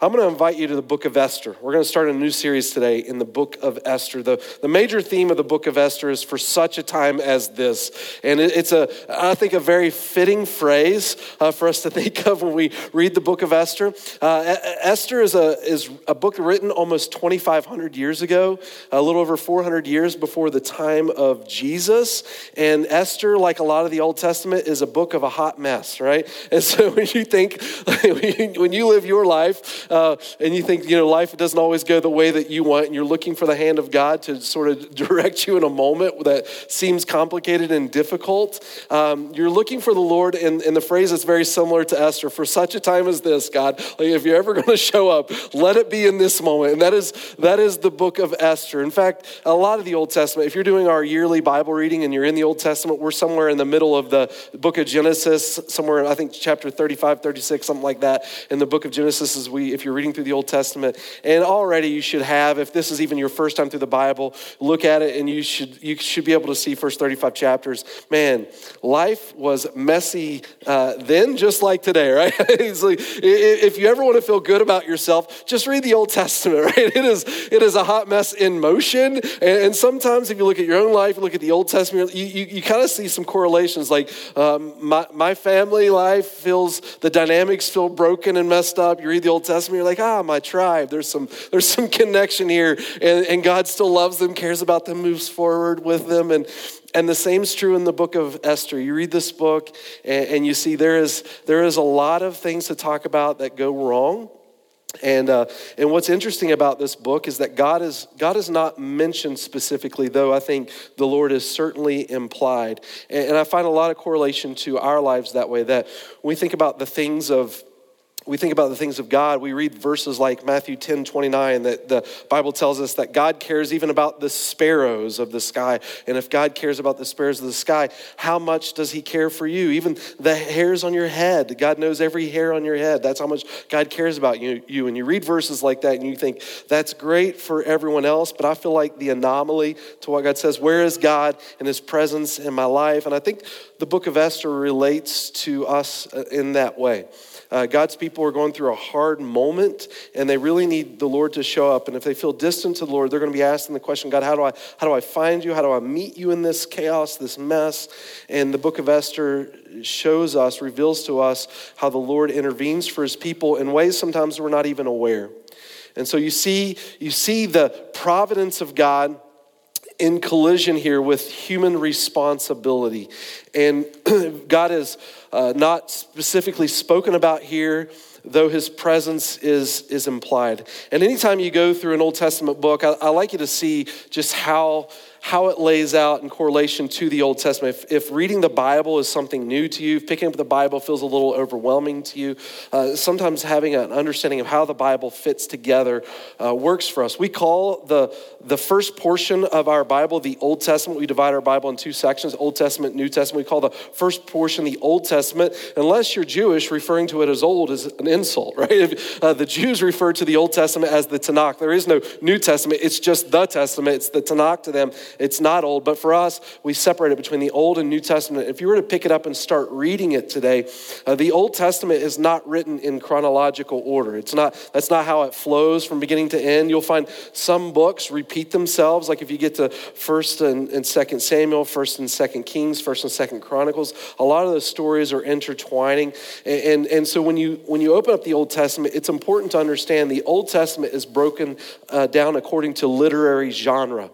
I'm going to invite you to the book of Esther. We're going to start a new series today in the book of Esther. The, the major theme of the book of Esther is for such a time as this. And it, it's a, I think, a very fitting phrase uh, for us to think of when we read the book of Esther. Uh, Esther is a, is a book written almost 2,500 years ago, a little over 400 years before the time of Jesus. And Esther, like a lot of the Old Testament, is a book of a hot mess, right? And so when you think, when you live your life, uh, and you think, you know, life doesn't always go the way that you want, and you're looking for the hand of God to sort of direct you in a moment that seems complicated and difficult, um, you're looking for the Lord, and, and the phrase is very similar to Esther for such a time as this, God. Like, if you're ever going to show up, let it be in this moment. And that is, that is the book of Esther. In fact, a lot of the Old Testament, if you're doing our yearly Bible reading and you're in the Old Testament, we're somewhere in the middle of the book of Genesis, somewhere, I think, chapter 35, 36, something like that. In the book of Genesis, as we, if you're reading through the Old Testament. And already you should have, if this is even your first time through the Bible, look at it and you should, you should be able to see first 35 chapters. Man, life was messy uh, then, just like today, right? like, if you ever want to feel good about yourself, just read the Old Testament, right? It is, it is a hot mess in motion. And, sometimes if you look at your own life, you look at the Old Testament, you, you, you kind of see some correlations. Like um, my, my family life feels, the dynamics feel broken and messed up. You read the Old Testament, you're like, ah, my tribe. There's some, there's some connection here. And, and God still loves them, cares about them, moves forward with them. And, and the same is true in the book of Esther. You read this book and, and you see there is, there is a lot of things to talk about that go wrong. And, uh, and what's interesting about this book is that God is, God is not mentioned specifically, though I think the Lord is certainly implied. And, and I find a lot of correlation to our lives that way, that when we think about the things of we think about the things of God, we read verses like Matthew 10 29, that the Bible tells us that God cares even about the sparrows of the sky. And if God cares about the sparrows of the sky, how much does He care for you? Even the hairs on your head. God knows every hair on your head. That's how much God cares about you. you. And you read verses like that and you think, that's great for everyone else, but I feel like the anomaly to what God says, where is God and His presence in my life? And I think the book of Esther relates to us uh, in that way. Uh, God's people are going through a hard moment and they really need the Lord to show up. And if they feel distant to the Lord, they're going to be asking the question God, how do, I, how do I find you? How do I meet you in this chaos, this mess? And the book of Esther shows us, reveals to us how the Lord intervenes for his people in ways sometimes we're not even aware. And so you see, you see the providence of God in collision here with human responsibility. And God is uh, not specifically spoken about here, though his presence is, is implied. And anytime you go through an Old Testament book, I, I like you to see just how how it lays out in correlation to the Old Testament. If, if, reading the Bible is something new to you, if picking up the Bible feels a little overwhelming to you, uh, sometimes having an understanding of how the Bible fits together uh, works for us. We call the, the first portion of our Bible the Old Testament. We divide our Bible in two sections Old Testament, New Testament. We call the first portion the Old Testament. Unless you're Jewish, referring to it as old is an insult, right? If, uh, the Jews refer to the Old Testament as the Tanakh. There is no New Testament, it's just the Testament, it's the Tanakh to them. It's not old, but for us, we separate it between the Old and New Testament. If you were to pick it up and start reading it today, uh, the Old Testament is not written in chronological order. It's not, that's not how it flows from beginning to end. You'll find some books repeat themselves, like if you get to 1st and, and 2nd Samuel, 1st and 2nd Kings, 1st and 2nd Chronicles, a lot of those stories are intertwining. And, and, and so when you, when you open up the Old Testament, it's important to understand the Old Testament is broken uh, down according to literary genre.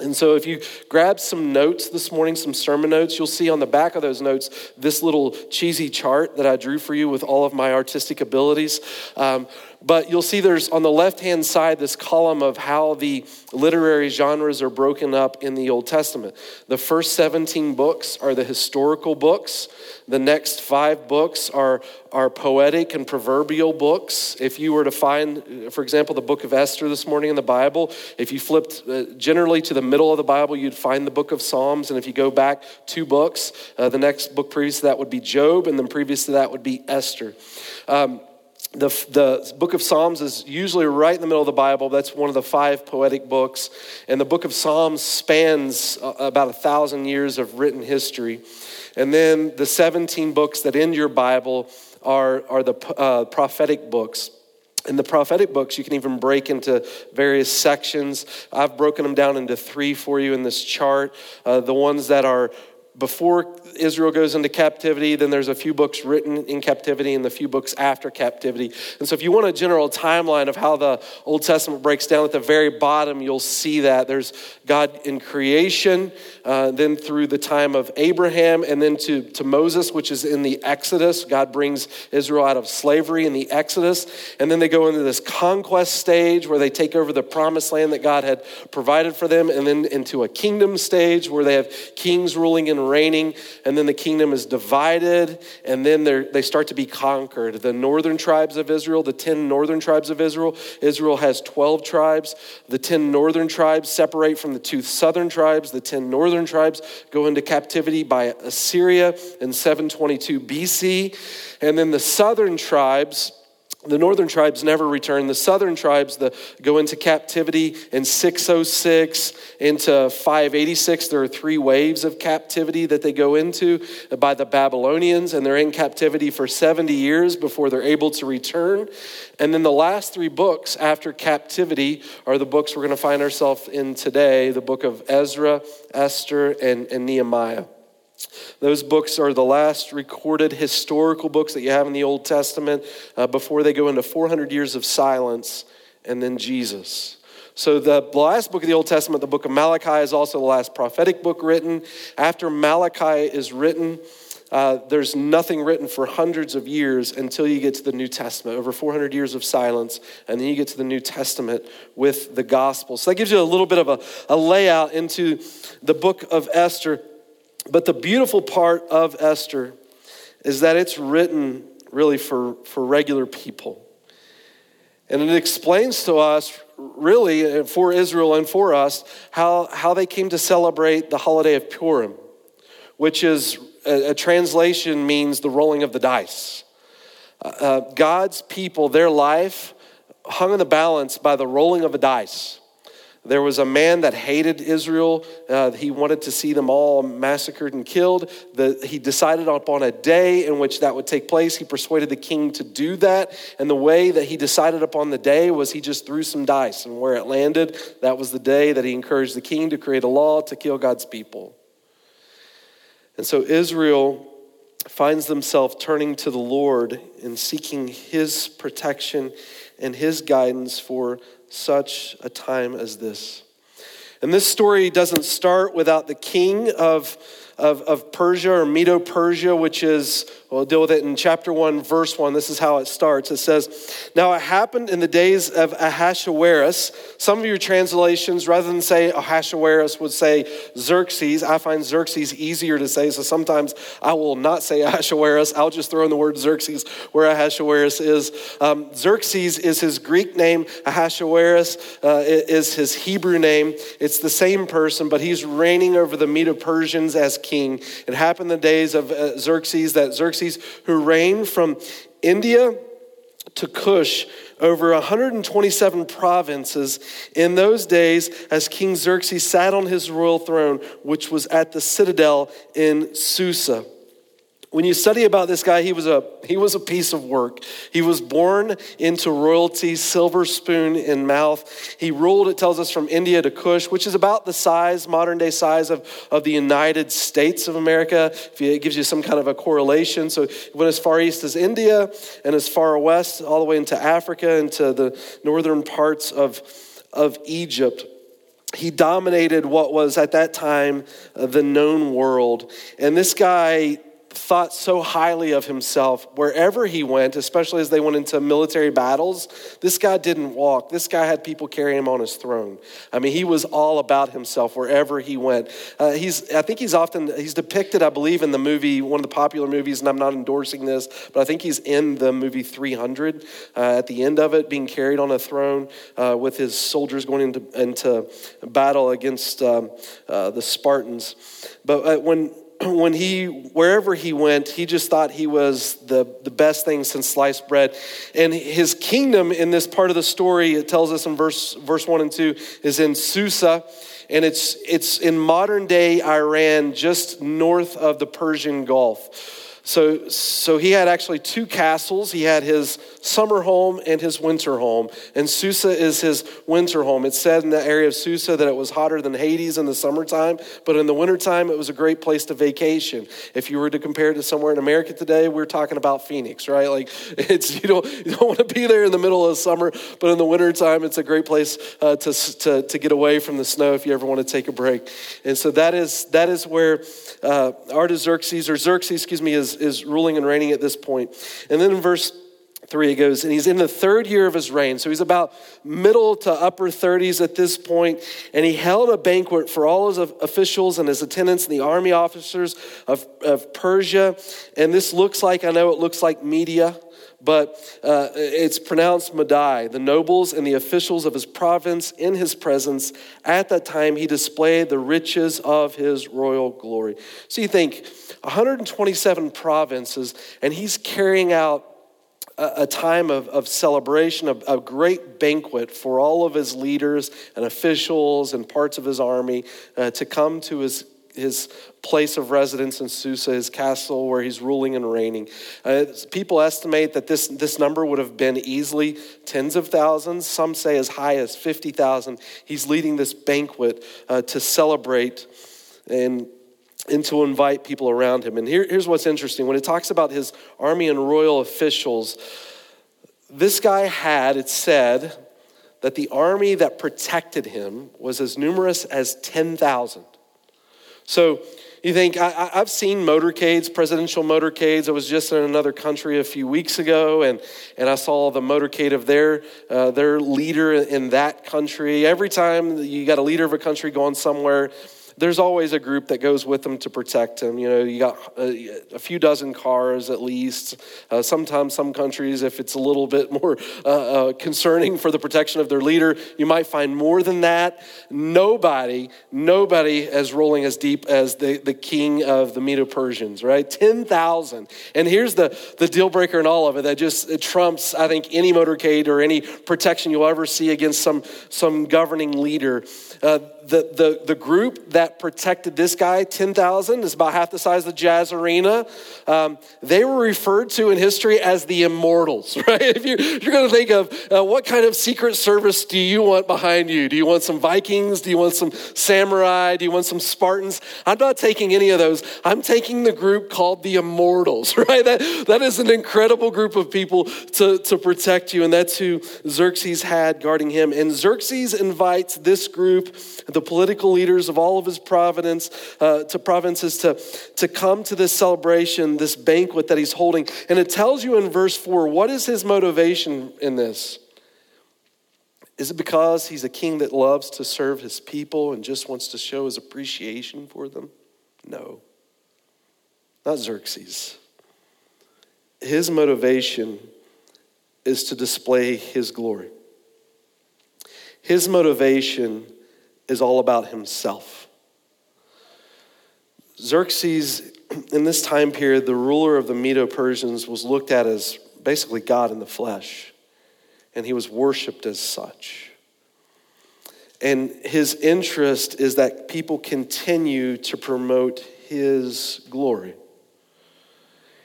And so, if you grab some notes this morning, some sermon notes, you'll see on the back of those notes this little cheesy chart that I drew for you with all of my artistic abilities. Um, but you'll see there's on the left hand side this column of how the literary genres are broken up in the Old Testament. The first 17 books are the historical books, the next five books are, are poetic and proverbial books. If you were to find, for example, the book of Esther this morning in the Bible, if you flipped uh, generally to the middle of the Bible, you'd find the book of Psalms. And if you go back two books, uh, the next book previous to that would be Job, and then previous to that would be Esther. Um, the, the book of Psalms is usually right in the middle of the Bible. That's one of the five poetic books. And the book of Psalms spans uh, about a thousand years of written history. And then the 17 books that end your Bible are, are the uh, prophetic books. In the prophetic books, you can even break into various sections. I've broken them down into three for you in this chart. Uh, the ones that are before Israel goes into captivity, then there's a few books written in captivity and the few books after captivity. And so, if you want a general timeline of how the Old Testament breaks down, at the very bottom, you'll see that there's God in creation, uh, then through the time of Abraham, and then to, to Moses, which is in the Exodus. God brings Israel out of slavery in the Exodus. And then they go into this conquest stage where they take over the promised land that God had provided for them, and then into a kingdom stage where they have kings ruling and reigning, and then the kingdom is divided, and then they start to be conquered. The northern tribes of Israel, the 10 northern tribes of Israel, Israel has 12 tribes. The 10 northern tribes separate from the two southern tribes. The 10 northern tribes go into captivity by Assyria in 722 BC. And then the southern tribes the northern tribes never return. The southern tribes the, go into captivity in 606 into 586. There are three waves of captivity that they go into by the Babylonians, and they're in captivity for 70 years before they're able to return. And then the last three books after captivity are the books we're going to find ourselves in today the book of Ezra, Esther, and, and Nehemiah. Those books are the last recorded historical books that you have in the Old Testament uh, before they go into 400 years of silence and then Jesus. So, the last book of the Old Testament, the book of Malachi, is also the last prophetic book written. After Malachi is written, uh, there's nothing written for hundreds of years until you get to the New Testament, over 400 years of silence, and then you get to the New Testament with the gospel. So that gives you a little bit of a, a layout into the book of Esther. But the beautiful part of Esther is that it's written really for, for regular people. And it explains to us, really, for Israel and for us, how, how they came to celebrate the holiday of Purim, which is a, a translation means the rolling of the dice. Uh, uh God's people, their life hung in the balance by the rolling of a dice. There was a man that hated Israel. Uh, he wanted to see them all massacred and killed. The, he decided upon a day in which that would take place. He persuaded the king to do that. And the way that he decided upon the day was he just threw some dice. And where it landed, that was the day that he encouraged the king to create a law to kill God's people. And so Israel finds themselves turning to the Lord and seeking his protection and his guidance for such a time as this. And this story doesn't start without the king of, of, of Persia or Medo Persia, which is We'll deal with it in chapter 1, verse 1. This is how it starts. It says, Now it happened in the days of Ahasuerus. Some of your translations, rather than say Ahasuerus, would say Xerxes. I find Xerxes easier to say, so sometimes I will not say Ahasuerus. I'll just throw in the word Xerxes where Ahasuerus is. Um, Xerxes is his Greek name, Ahasuerus uh, is his Hebrew name. It's the same person, but he's reigning over the Medo Persians as king. It happened in the days of uh, Xerxes that Xerxes Xerxes, who reigned from India to Cush over 127 provinces in those days as King Xerxes sat on his royal throne, which was at the citadel in Susa. When you study about this guy, he was a he was a piece of work. He was born into royalty, silver spoon in mouth. He ruled, it tells us, from India to Kush, which is about the size, modern day size of, of the United States of America. if It gives you some kind of a correlation. So he went as far east as India and as far west, all the way into Africa, into the northern parts of, of Egypt he dominated what was at that time the known world. And this guy thought so highly of himself wherever he went, especially as they went into military battles. This guy didn't walk. This guy had people carrying him on his throne. I mean, he was all about himself wherever he went. Uh, he's, I think he's often he's depicted, I believe, in the movie, one of the popular movies, and I'm not endorsing this, but I think he's in the movie 300 uh, at the end of it, being carried on a throne uh, with his soldiers going into, into battle against um, uh, the Spartans. But uh, when when he, wherever he went, he just thought he was the, the best thing since sliced bread. And his kingdom in this part of the story, it tells us in verse, verse 1 and 2, is in Susa. And it's, it's in modern day Iran, just north of the Persian Gulf. So, so he had actually two castles. He had his summer home and his winter home. And Susa is his winter home. It said in the area of Susa that it was hotter than Hades in the summertime, but in the wintertime, it was a great place to vacation. If you were to compare it to somewhere in America today, we're talking about Phoenix, right? Like, it's, you don't, you don't want to be there in the middle of summer, but in the wintertime, it's a great place uh, to, to, to get away from the snow if you ever want to take a break. And so that is, that is where uh, Artaxerxes, or Xerxes, excuse me, is is, ruling and reigning at this point. And then in verse 3 it goes, and he's in the third year of his reign. So he's about middle to upper 30s at this point, And he held a banquet for all his officials and his attendants and the army officers of, of Persia. And this looks like, I know it looks like Media but uh, it's pronounced Madai. The nobles and the officials of his province in his presence, at that time, he displayed the riches of his royal glory. So you think 127 provinces, and he's carrying out a, time of, of celebration, a, a great banquet for all of his leaders and officials and parts of his army uh, to come to his his place of residence in Susa, his castle where he's ruling and reigning. Uh, people estimate that this, this number would have been easily tens of thousands. Some say as high as 50,000. He's leading this banquet uh, to celebrate and, and to invite people around him. And here, here's what's interesting when it talks about his army and royal officials, this guy had, it said, that the army that protected him was as numerous as 10,000. So you think, I, have seen motorcades, presidential motorcades. I was just in another country a few weeks ago, and, and I saw the motorcade of their, uh, their leader in that country. Every time you got a leader of a country going somewhere, there's always a group that goes with them to protect them. You know, you got a, a few dozen cars at least. Uh, sometimes, some countries, if it's a little bit more uh, uh, concerning for the protection of their leader, you might find more than that. Nobody, nobody as rolling as deep as the, the king of the Medo Persians, right? 10,000. And here's the, the deal breaker in all of it that just it trumps, I think, any motorcade or any protection you'll ever see against some, some governing leader. Uh, the, the, the group that protected this guy, 10,000, is about half the size of the Jazz Arena. Um, they were referred to in history as the immortals, right? If you're, you're going to think of uh, what kind of secret service do you want behind you? Do you want some Vikings? Do you want some samurai? Do you want some Spartans? I'm not taking any of those. I'm taking the group called the immortals, right? That, that is an incredible group of people to, to protect you, and that's who Xerxes had guarding him. And Xerxes invites this group the political leaders of all of his province, uh, to provinces to, to come to this celebration, this banquet that he's holding. And it tells you in verse 4 what is his motivation in this? Is it because he's a king that loves to serve his people and just wants to show his appreciation for them? No, not Xerxes. His motivation is to display his glory. His motivation is all about himself. Xerxes, in this time period, the ruler of the Medo Persians, was looked at as basically God in the flesh, and he was worshiped as such. And his interest is that people continue to promote his glory.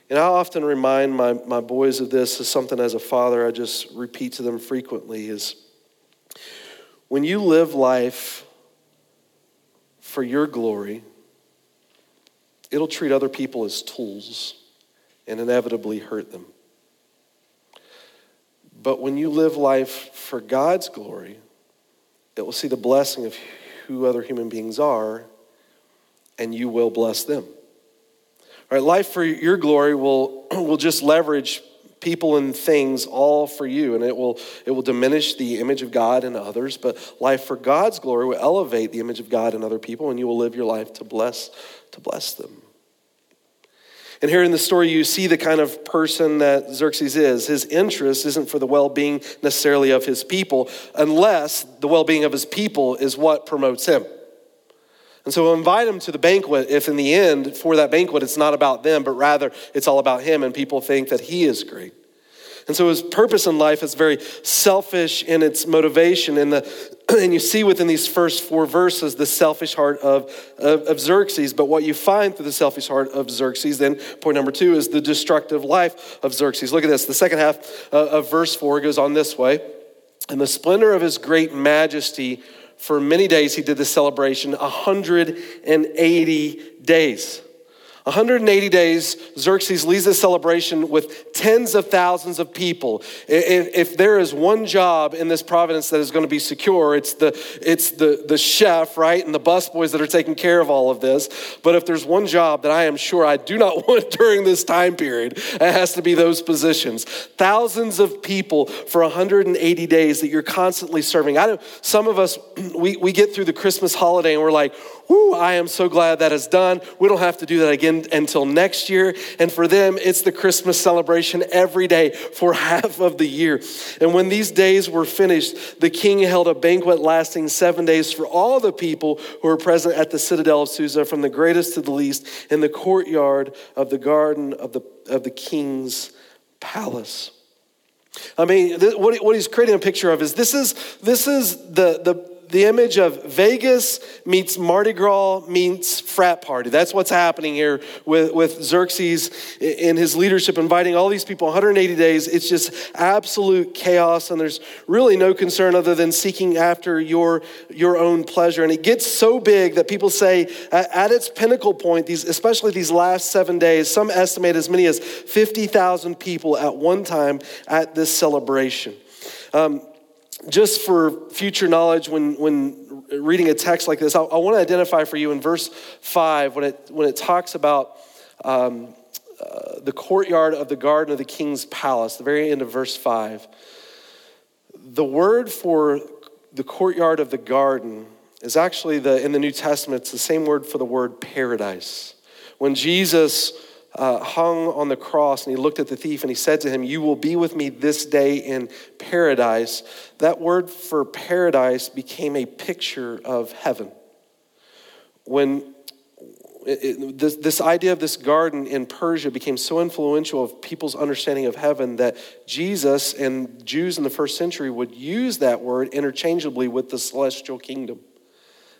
And I often remind my, my boys of this as something as a father I just repeat to them frequently is when you live life for your glory, it'll treat other people as tools and inevitably hurt them. But when you live life for God's glory, it will see the blessing of who other human beings are, and you will bless them. All right, life for your glory will, will just leverage people and things all for you and it will it will diminish the image of god in others but life for god's glory will elevate the image of god in other people and you will live your life to bless to bless them and here in the story, you see the kind of person that Xerxes is. His interest isn't for the well being necessarily of his people, unless the well being of his people is what promotes him. And so we'll invite him to the banquet if, in the end, for that banquet, it's not about them, but rather it's all about him, and people think that he is great. And so his purpose in life is very selfish in its motivation. And, the, and you see within these first four verses the selfish heart of, of, of, Xerxes. But what you find through the selfish heart of Xerxes, then point number two, is the destructive life of Xerxes. Look at this. The second half uh, of verse four goes on this way. And the splendor of his great majesty, for many days he did the celebration, 180 days. 180 days, Xerxes leads the celebration with tens of thousands of people. If, if, there is one job in this province that is going to be secure, it's the, it's the, the chef, right, and the busboys that are taking care of all of this. But if there's one job that I am sure I do not want during this time period, it has to be those positions. Thousands of people for 180 days that you're constantly serving. I know some of us, we, we get through the Christmas holiday and we're like, whoo, I am so glad that is done. We don't have to do that again until next year. And for them, it's the Christmas celebration every day for half of the year. And when these days were finished, the king held a banquet lasting seven days for all the people who were present at the citadel of Susa, from the greatest to the least, in the courtyard of the garden of the, of the king's palace. I mean, what, what he's creating a picture of is this is, this is the, the, the image of Vegas meets Mardi Gras meets frat party. That's what's happening here with, with Xerxes in his leadership, inviting all these people 180 days. It's just absolute chaos, and there's really no concern other than seeking after your, your own pleasure. And it gets so big that people say at its pinnacle point, these, especially these last seven days, some estimate as many as 50,000 people at one time at this celebration. Um, just for future knowledge, when, when reading a text like this, I, I want to identify for you in verse 5 when it, when it talks about um, uh, the courtyard of the garden of the king's palace, the very end of verse 5. The word for the courtyard of the garden is actually the, in the New Testament, it's the same word for the word paradise. When Jesus uh, hung on the cross and he looked at the thief and he said to him, You will be with me this day in paradise. That word for paradise became a picture of heaven. When it, it, this, this idea of this garden in Persia became so influential of people's understanding of heaven that Jesus and Jews in the first century would use that word interchangeably with the celestial kingdom.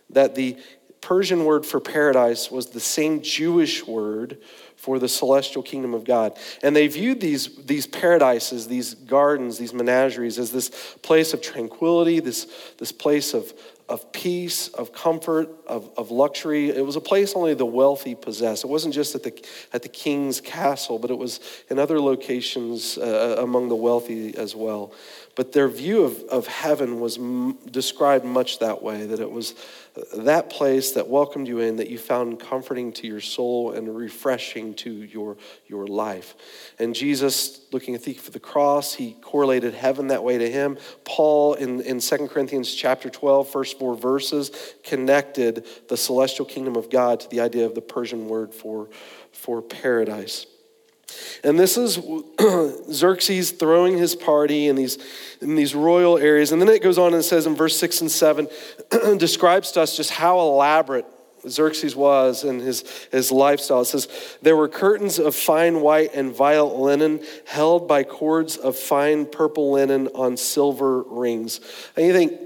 That the Persian word for paradise was the same Jewish word for the celestial kingdom of God. And they viewed these, these paradises, these gardens, these menageries as this place of tranquility, this, this place of, of peace, of comfort, of, of luxury. It was a place only the wealthy possessed. It wasn't just at the, at the king's castle, but it was in other locations uh, among the wealthy as well. But their view of, of heaven was m- described much that way that it was that place that welcomed you in, that you found comforting to your soul and refreshing to your, your life. And Jesus, looking at the, for the cross, he correlated heaven that way to him. Paul, in, in 2 Corinthians chapter 12, first four verses, connected the celestial kingdom of God to the idea of the Persian word for, for paradise. And this is Xerxes throwing his party in these, in these royal areas. And then it goes on and says in verse 6 and 7, describes to us just how elaborate Xerxes was in his, his lifestyle. It says, There were curtains of fine white and violet linen held by cords of fine purple linen on silver rings. And you think,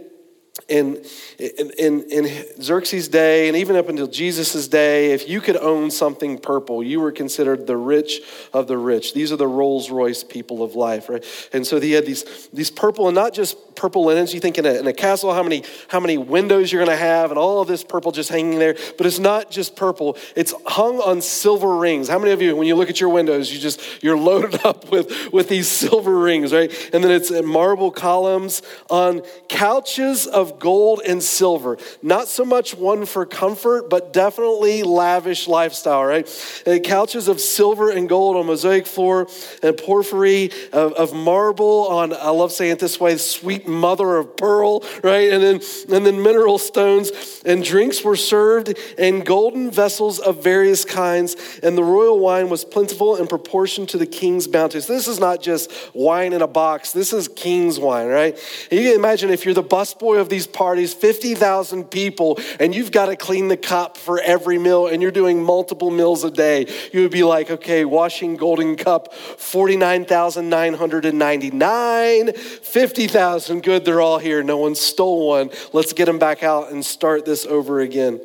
in, in, in Xerxes' day, and even up until Jesus' day, if you could own something purple, you were considered the rich of the rich. These are the Rolls Royce people of life, right? And so he had these, these purple, and not just purple linens. You think in a, in a castle, how many, how many windows you're going to have, and all of this purple just hanging there. But it's not just purple, it's hung on silver rings. How many of you, when you look at your windows, you just, you're loaded up with, with these silver rings, right? And then it's marble columns on couches of gold and silver. Not so much one for comfort, but definitely lavish lifestyle, right? And couches of silver and gold on mosaic floor and porphyry of, of marble on, I love saying it this way, sweet mother of pearl, right? And then, and then mineral stones. And drinks were served in golden vessels of various kinds. And the royal wine was plentiful in proportion to the king's bounty. So this is not just wine in a box. This is king's wine, right? And you can imagine if you're the busboy of these parties, 50,000 people, and you've got to clean the cup for every meal, and you're doing multiple meals a day, you would be like, okay, washing Golden Cup, 49,999, 50,000, good, they're all here. No one stole one. Let's get them back out and start this over again.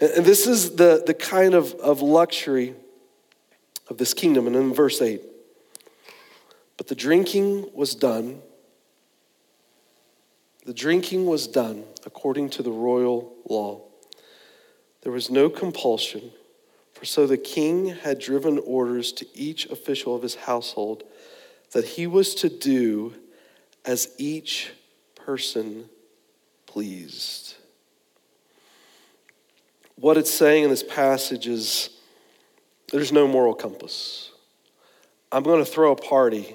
And this is the, the kind of, of luxury of this kingdom. And in verse 8, but the drinking was done. The drinking was done according to the royal law. There was no compulsion, for so the king had driven orders to each official of his household that he was to do as each person pleased. What it's saying in this passage is there's no moral compass. I'm going to throw a party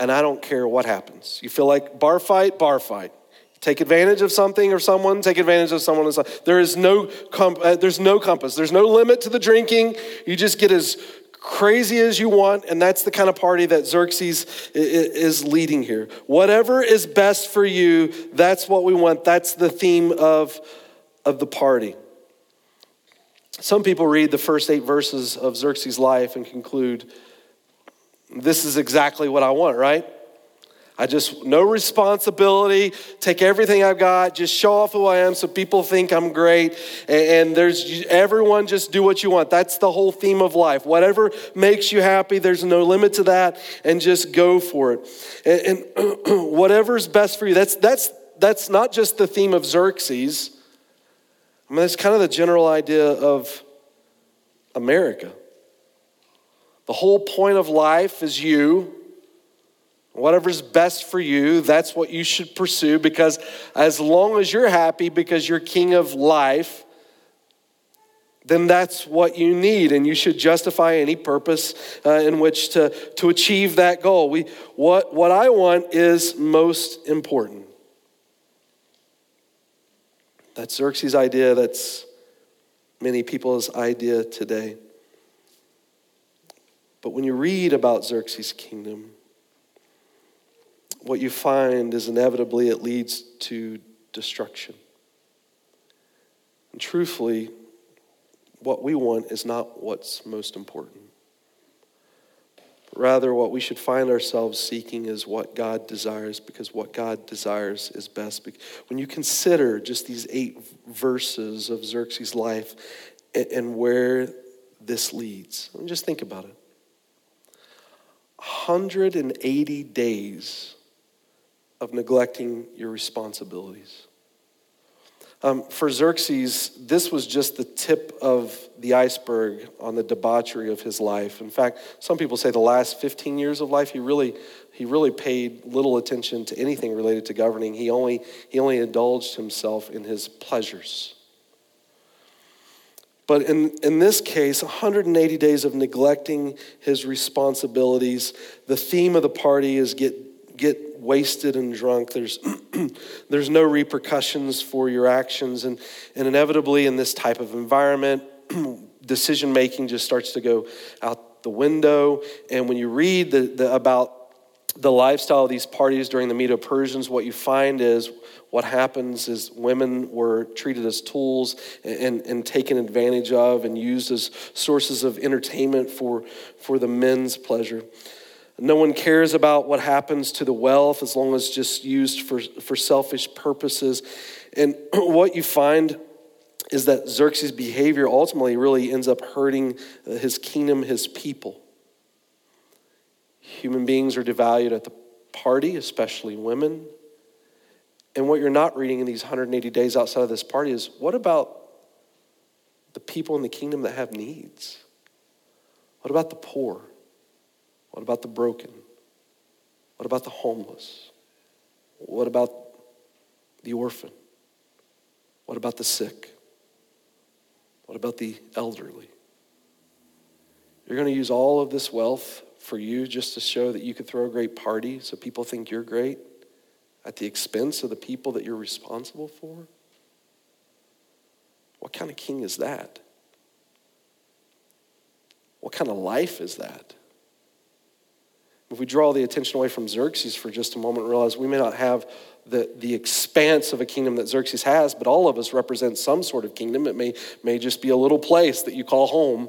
and I don't care what happens. You feel like bar fight, bar fight. Take advantage of something or someone, take advantage of someone. There is no, uh, there's no compass. There's no limit to the drinking. You just get as crazy as you want, and that's the kind of party that Xerxes is leading here. Whatever is best for you, that's what we want. That's the theme of, of the party. Some people read the first eight verses of Xerxes' life and conclude, this is exactly what I want, right? I just, no responsibility, take everything I've got, just show off who I am so people think I'm great. And, there's, everyone just do what you want. That's the whole theme of life. Whatever makes you happy, there's no limit to that, and just go for it. And, and whatever's best for you, that's, that's, that's not just the theme of Xerxes. I mean, that's kind of the general idea of America. The whole point of life is you. Whatever's best for you, that's what you should pursue because as long as you're happy because you're king of life, then that's what you need, and you should justify any purpose uh, in which to, to achieve that goal. We, what, what I want is most important. That's Xerxes' idea, that's many people's idea today. But when you read about Xerxes' kingdom, what you find is inevitably it leads to destruction. And truthfully, what we want is not what's most important. Rather, what we should find ourselves seeking is what God desires, because what God desires is best. When you consider just these eight verses of Xerxes' life and where this leads, just think about it. 180 days of neglecting your responsibilities. Um, for Xerxes, this was just the tip of the iceberg on the debauchery of his life. In fact, some people say the last 15 years of life, he really, he really paid little attention to anything related to governing. He only, he only indulged himself in his pleasures. But in, in this case, 180 days of neglecting his responsibilities. The theme of the party is get, get wasted and drunk. There's, there's no repercussions for your actions. And, and inevitably, in this type of environment, decision making just starts to go out the window. And when you read the, the, about the lifestyle of these parties during the Medo Persians, what you find is what happens is women were treated as tools and, and taken advantage of and used as sources of entertainment for, for the men's pleasure. No one cares about what happens to the wealth as long as it's just used for, for selfish purposes. And what you find is that Xerxes' behavior ultimately really ends up hurting his kingdom, his people. Human beings are devalued at the party, especially women. And what you're not reading in these 180 days outside of this party is what about the people in the kingdom that have needs? What about the poor? What about the broken? What about the homeless? What about the orphan? What about the sick? What about the elderly? You're going to use all of this wealth for you just to show that you could throw a great party so people think you're great? at the expense of the people that you're responsible for? What kind of king is that? What kind of life is that? If we draw the attention away from Xerxes for just a moment realize we may not have the, the expanse of a kingdom that Xerxes has, but all of us represent some sort of kingdom. It may, may just be a little place that you call home.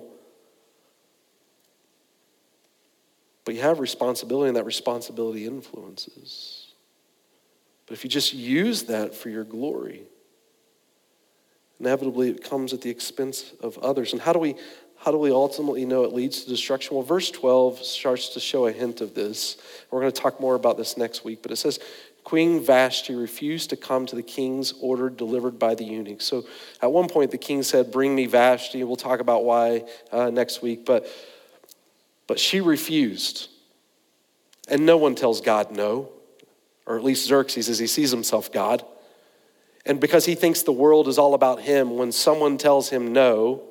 But you have responsibility, and that responsibility influences. But if you just use that for your glory, inevitably it comes at the expense of others. And how do we how do we ultimately know it leads to destruction? Well, verse 12 starts to show a hint of this. We're going to talk more about this next week, but it says, Queen Vashti refused to come to the king's order delivered by the eunuch. So at one point, the king said, Bring me Vashti. We'll talk about why uh, next week. But, but she refused. And no one tells God no, or at least Xerxes as he sees himself God. And because he thinks the world is all about him, when someone tells him no,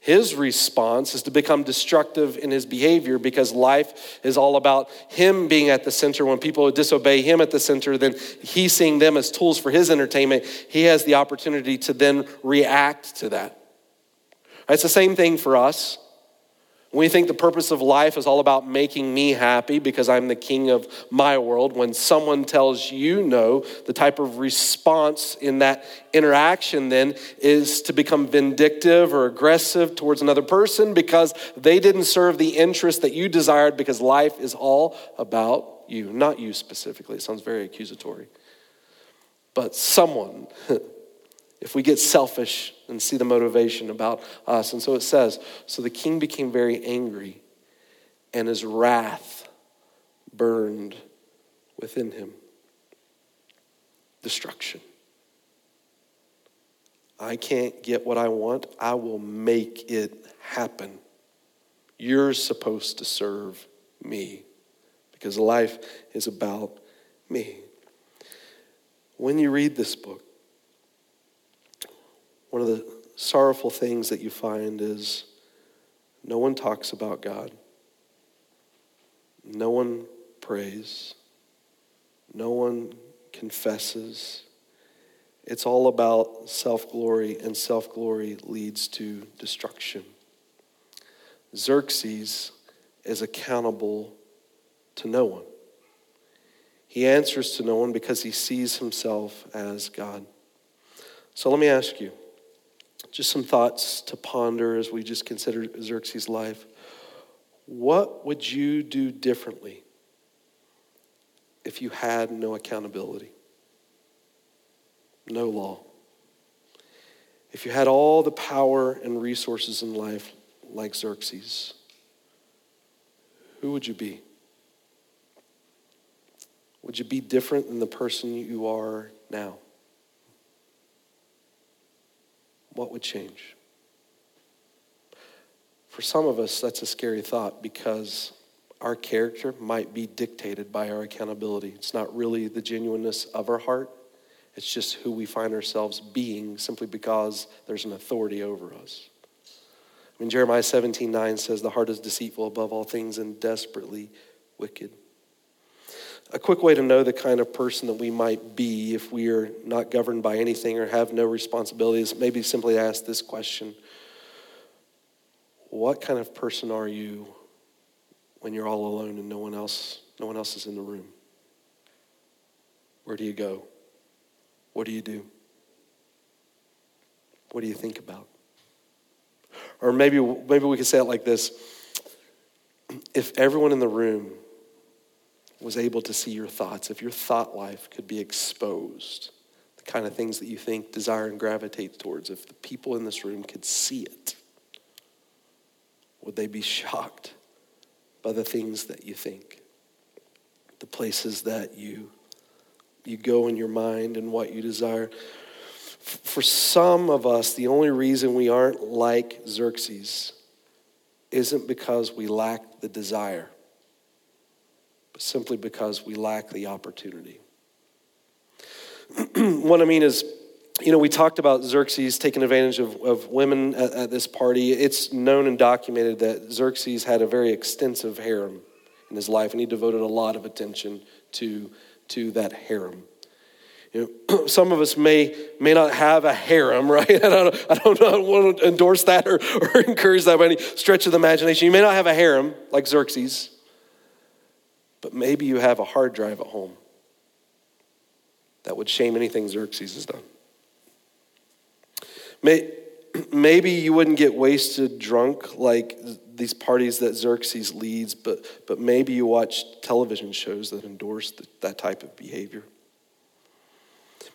his response is to become destructive in his behavior because life is all about him being at the center. When people disobey him at the center, then he's seeing them as tools for his entertainment. He has the opportunity to then react to that. It's the same thing for us. We think the purpose of life is all about making me happy because I'm the king of my world. When someone tells you no, the type of response in that interaction then is to become vindictive or aggressive towards another person because they didn't serve the interest that you desired because life is all about you, not you specifically. It sounds very accusatory. But someone if we get selfish and see the motivation about us. And so it says, so the king became very angry, and his wrath burned within him. Destruction. I can't get what I want, I will make it happen. You're supposed to serve me because life is about me. When you read this book, one of the sorrowful things that you find is no one talks about God, no one prays, no one confesses. It's all about self glory, and self glory leads to destruction. Xerxes is accountable to no one. He answers to no one because he sees himself as God. So let me ask you just some thoughts to ponder as we just consider Xerxes' life. What would you do differently if you had no accountability, no law? If you had all the power and resources in life like Xerxes, who would you be? Would you be different than the person you are now? What would change? For some of us, that's a scary thought because our character might be dictated by our accountability. It's not really the genuineness of our heart, it's just who we find ourselves being simply because there's an authority over us. I mean, Jeremiah 17 9 says, The heart is deceitful above all things and desperately wicked. A quick way to know the kind of person that we might be if we are not governed by anything or have no responsibilities, maybe simply ask this question What kind of person are you when you're all alone and no one else, no one else is in the room? Where do you go? What do you do? What do you think about? Or maybe, maybe we could say it like this if everyone in the room was able to see your thoughts, if your thought life could be exposed, the kind of things that you think, desire, and gravitate towards, if the people in this room could see it, would they be shocked by the things that you think, the places that you, you go in your mind and what you desire? For some of us, the only reason we aren't like Xerxes isn't because we lack the desire simply because we lack the opportunity. what I mean is, you know, we talked about Xerxes taking advantage of, of women at, at, this party. It's known and documented that Xerxes had a very extensive harem in his life, and he devoted a lot of attention to, to that harem. You know, some of us may may not have a harem, right? I don't, I don't, don't want to endorse that or, or encourage that by any stretch of the imagination. You may not have a harem like Xerxes, But maybe you have a hard drive at home that would shame anything Xerxes has done. Maybe you wouldn't get wasted drunk like these parties that Xerxes leads, but, but maybe you watch television shows that endorse the, that type of behavior.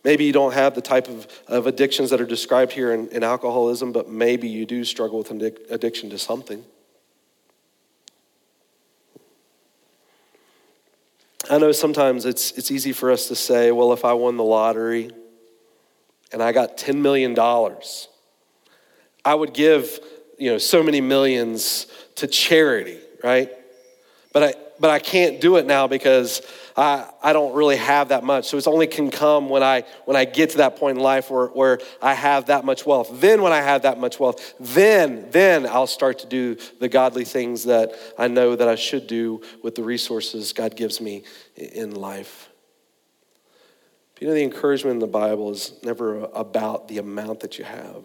Maybe you don't have the type of, of addictions that are described here in, in alcoholism, but maybe you do struggle with addiction to something. I know sometimes it's, it's easy for us to say, well, if I won the lottery and I got $10 million, I would give you know, so many millions to charity, right? But I, but I can't do it now because I, I don't really have that much. So it's only can come when I when I get to that point in life where, where I have that much wealth. Then when I have that much wealth, then then I'll start to do the godly things that I know that I should do with the resources God gives me in life. you know the encouragement in the Bible is never about the amount that you have.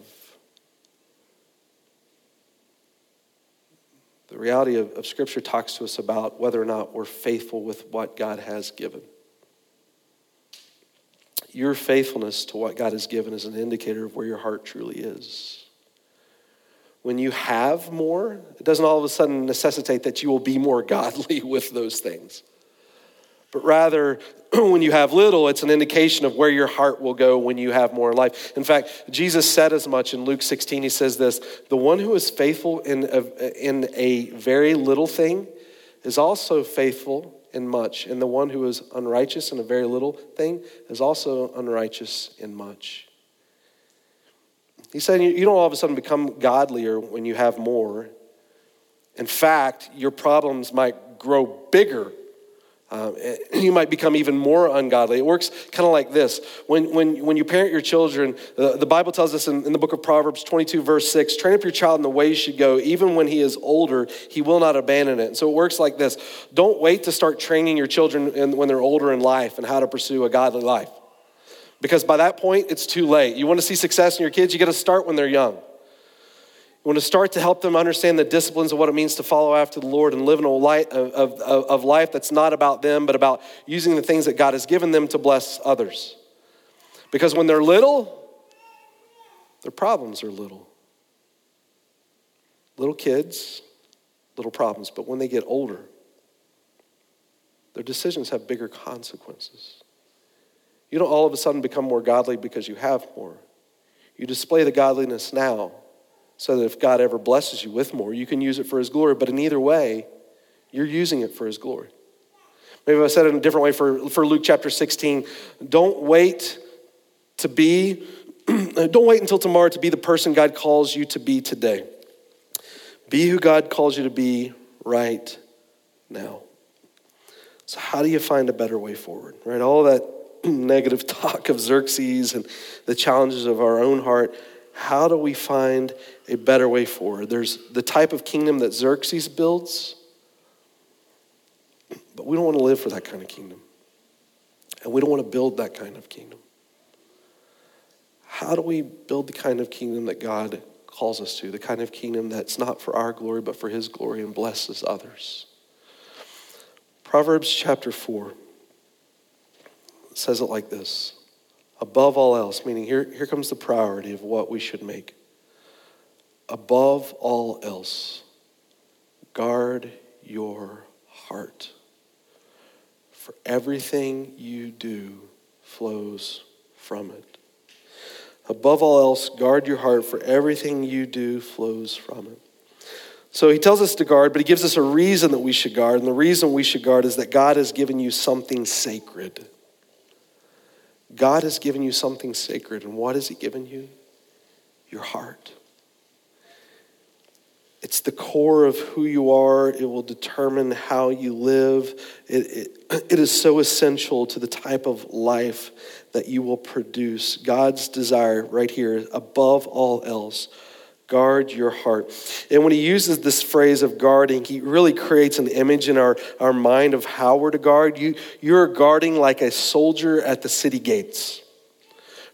The reality of, of Scripture talks to us about whether or not we're faithful with what God has given. Your faithfulness to what God has given is an indicator of where your heart truly is. When you have more, it doesn't all of a sudden necessitate that you will be more godly with those things but rather when you have little, it's an indication of where your heart will go when you have more life. In fact, Jesus said as much in Luke 16. He says this The one who is faithful in a, in a very little thing is also faithful in much. And the one who is unrighteous in a very little thing is also unrighteous in much. He said, You don't all of a sudden become godlier when you have more. In fact, your problems might grow bigger um, you might become even more ungodly. It works kind of like this. When, when, when you parent your children, the, the Bible tells us in, in the book of Proverbs 22, verse 6 train up your child in the way he should go. Even when he is older, he will not abandon it. And so it works like this don't wait to start training your children in, when they're older in life and how to pursue a godly life. Because by that point, it's too late. You want to see success in your kids, you got to start when they're young. We want to start to help them understand the disciplines of what it means to follow after the Lord and live in a light of, of, of life that's not about them, but about using the things that God has given them to bless others. Because when they're little, their problems are little. Little kids, little problems. But when they get older, their decisions have bigger consequences. You don't all of a sudden become more godly because you have more. You display the godliness now so that if God ever blesses you with more, you can use it for His glory. But in either way, you're using it for His glory. Maybe I said it in a different way for, for Luke chapter 16. Don't wait to be, don't wait until tomorrow to be the person God calls you to be today. Be who God calls you to be right now. So, how do you find a better way forward? Right? All that negative talk of Xerxes and the challenges of our own heart how do we find a better way forward? There's the type of kingdom that Xerxes builds, but we don't want to live for that kind of kingdom. And we don't want to build that kind of kingdom. How do we build the kind of kingdom that God calls us to? The kind of kingdom that's not for our glory, but for His glory and blesses others. Proverbs chapter 4 says it like this above all else, meaning here, here comes the priority of what we should make. Above all else, guard your heart. For everything you do flows from it. Above all else, guard your heart, for everything you do flows from it. So he tells us to guard, but he gives us a reason that we should guard. And the reason we should guard is that God has given you something sacred. God has given you something sacred. And what has He given you? Your heart. It's the core of who you are. It will determine how you live. It, it, it is so essential to the type of life that you will produce. God's desire, right here, above all else, Guard your heart. And when he uses this phrase of guarding, he really creates an image in our, our mind of how we're to guard. You, you're guarding like a soldier at the city gates.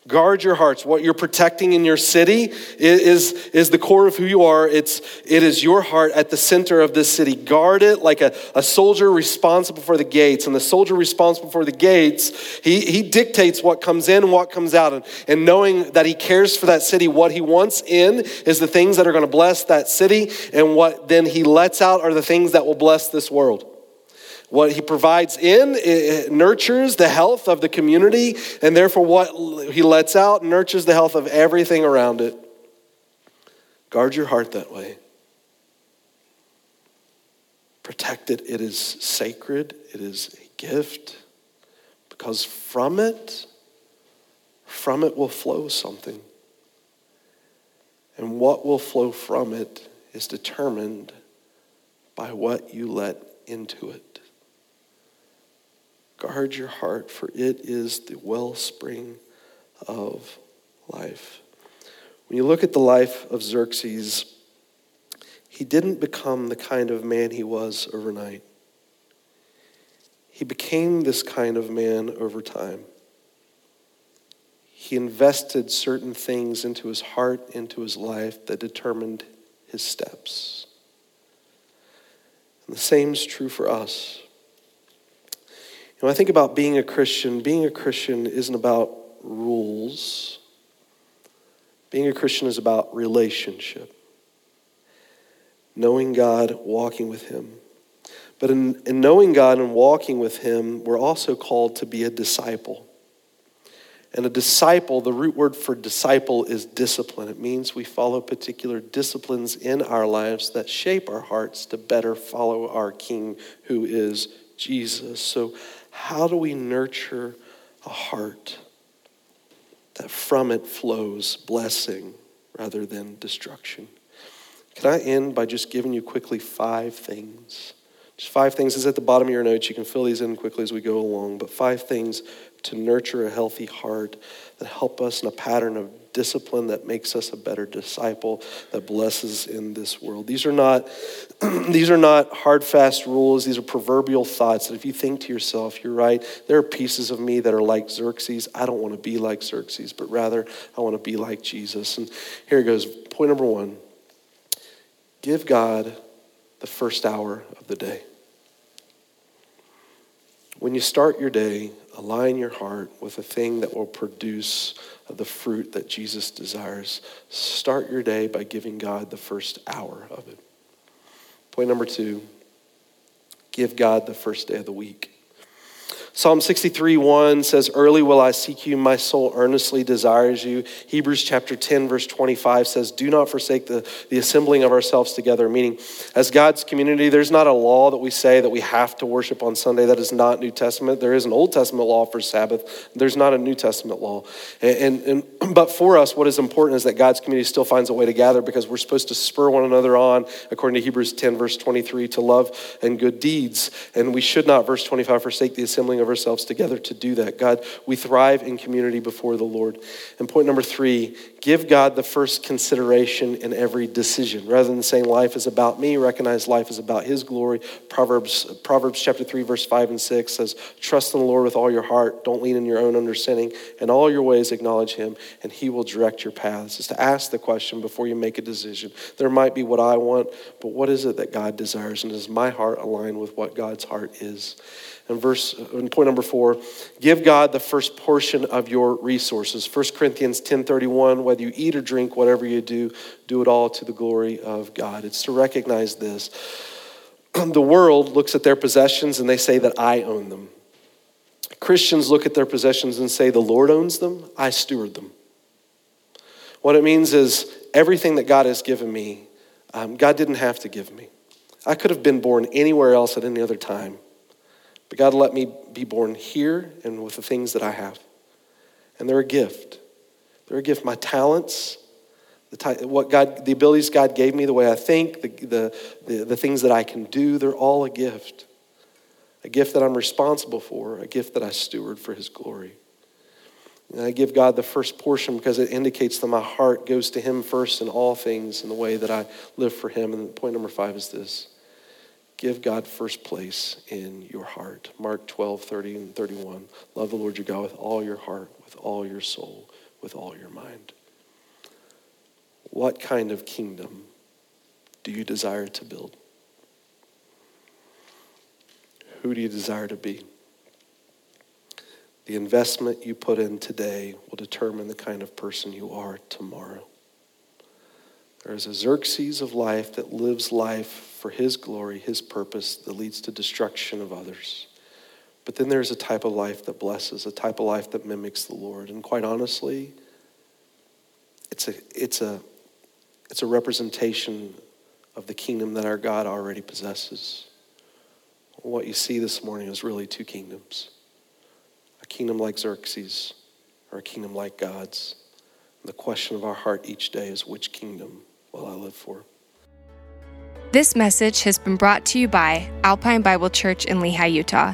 Guard your hearts. What you're protecting in your city is, is the core of who you are. It's, it is your heart at the center of this city. Guard it like a, a soldier responsible for the gates. And the soldier responsible for the gates, he, he dictates what comes in and what comes out. And, and knowing that he cares for that city, what he wants in is the things that are going to bless that city. And what then he lets out are the things that will bless this world. What he provides in nurtures the health of the community, and therefore, what he lets out nurtures the health of everything around it. Guard your heart that way. Protect it. It is sacred, it is a gift, because from it, from it will flow something. And what will flow from it is determined by what you let into it. Guard your heart, for it is the wellspring of life. When you look at the life of Xerxes, he didn't become the kind of man he was overnight. He became this kind of man over time. He invested certain things into his heart, into his life that determined his steps. And the same is true for us. When I think about being a Christian, being a Christian isn't about rules. Being a Christian is about relationship. Knowing God, walking with Him. But in, in knowing God and walking with Him, we're also called to be a disciple. And a disciple, the root word for disciple is discipline. It means we follow particular disciplines in our lives that shape our hearts to better follow our King, who is Jesus. So how do we nurture a heart that from it flows blessing rather than destruction? Can I end by just giving you quickly five things? Just five things is at the bottom of your notes. You can fill these in quickly as we go along, but five things to nurture a healthy heart that help us in a pattern of discipline that makes us a better disciple that blesses in this world. These are not these are not hard fast rules. These are proverbial thoughts that if you think to yourself, you're right, there are pieces of me that are like Xerxes. I don't want to be like Xerxes, but rather I want to be like Jesus. And here goes. Point number 1. Give God the first hour of the day. When you start your day, align your heart with a thing that will produce the fruit that Jesus desires. Start your day by giving God the first hour of it. Point number two give God the first day of the week. Psalm 63 1 says, Early will I seek you, my soul earnestly desires you. Hebrews chapter 10, verse 25 says, Do not forsake the, the assembling of ourselves together. Meaning, as God's community, there's not a law that we say that we have to worship on Sunday. That is not New Testament. There is an Old Testament law for Sabbath, there's not a New Testament law. And, and, and But for us, what is important is that God's community still finds a way to gather because we're supposed to spur one another on, according to Hebrews 10, verse 23, to love and good deeds. And we should not, verse 25, forsake the assembling of ourselves together to do that. God, we thrive in community before the Lord. And point number three, give God the first consideration in every decision. Rather than saying life is about me, recognize life is about his glory. Proverbs, Proverbs chapter 3, verse 5 and 6 says, Trust in the Lord with all your heart. Don't lean in your own understanding. In all your ways acknowledge him, and he will direct your paths. Is to ask the question before you make a decision. There might be what I want, but what is it that God desires? And does my heart align with what God's heart is? And verse and point number four, give God the first portion of your resources. 1 Corinthians 10:31, whether you eat or drink, whatever you do, do it all to the glory of God. It's to recognize this. The world looks at their possessions and they say that I own them. Christians look at their possessions and say, The Lord owns them, I steward them. What it means is everything that God has given me, um, God didn't have to give me. I could have been born anywhere else at any other time. But God let me be born here and with the things that I have. And they're a gift. They're a gift. My talents, the, what God, the abilities God gave me, the way I think, the, the, the, the things that I can do, they're all a gift. A gift that I'm responsible for, a gift that I steward for His glory. And I give God the first portion because it indicates that my heart goes to Him first in all things in the way that I live for Him. And point number five is this Give God first place in your heart. Mark 12, 30 and 31. Love the Lord your God with all your heart, with all your soul, with all your mind. What kind of kingdom do you desire to build? Who do you desire to be? The investment you put in today will determine the kind of person you are tomorrow. There is a Xerxes of life that lives life for his glory, his purpose, that leads to destruction of others. But then there's a type of life that blesses, a type of life that mimics the Lord. And quite honestly, it's a, it's a, it's a representation of the kingdom that our God already possesses. What you see this morning is really two kingdoms a kingdom like Xerxes or a kingdom like God's. And the question of our heart each day is which kingdom will I live for? This message has been brought to you by Alpine Bible Church in Lehi, Utah.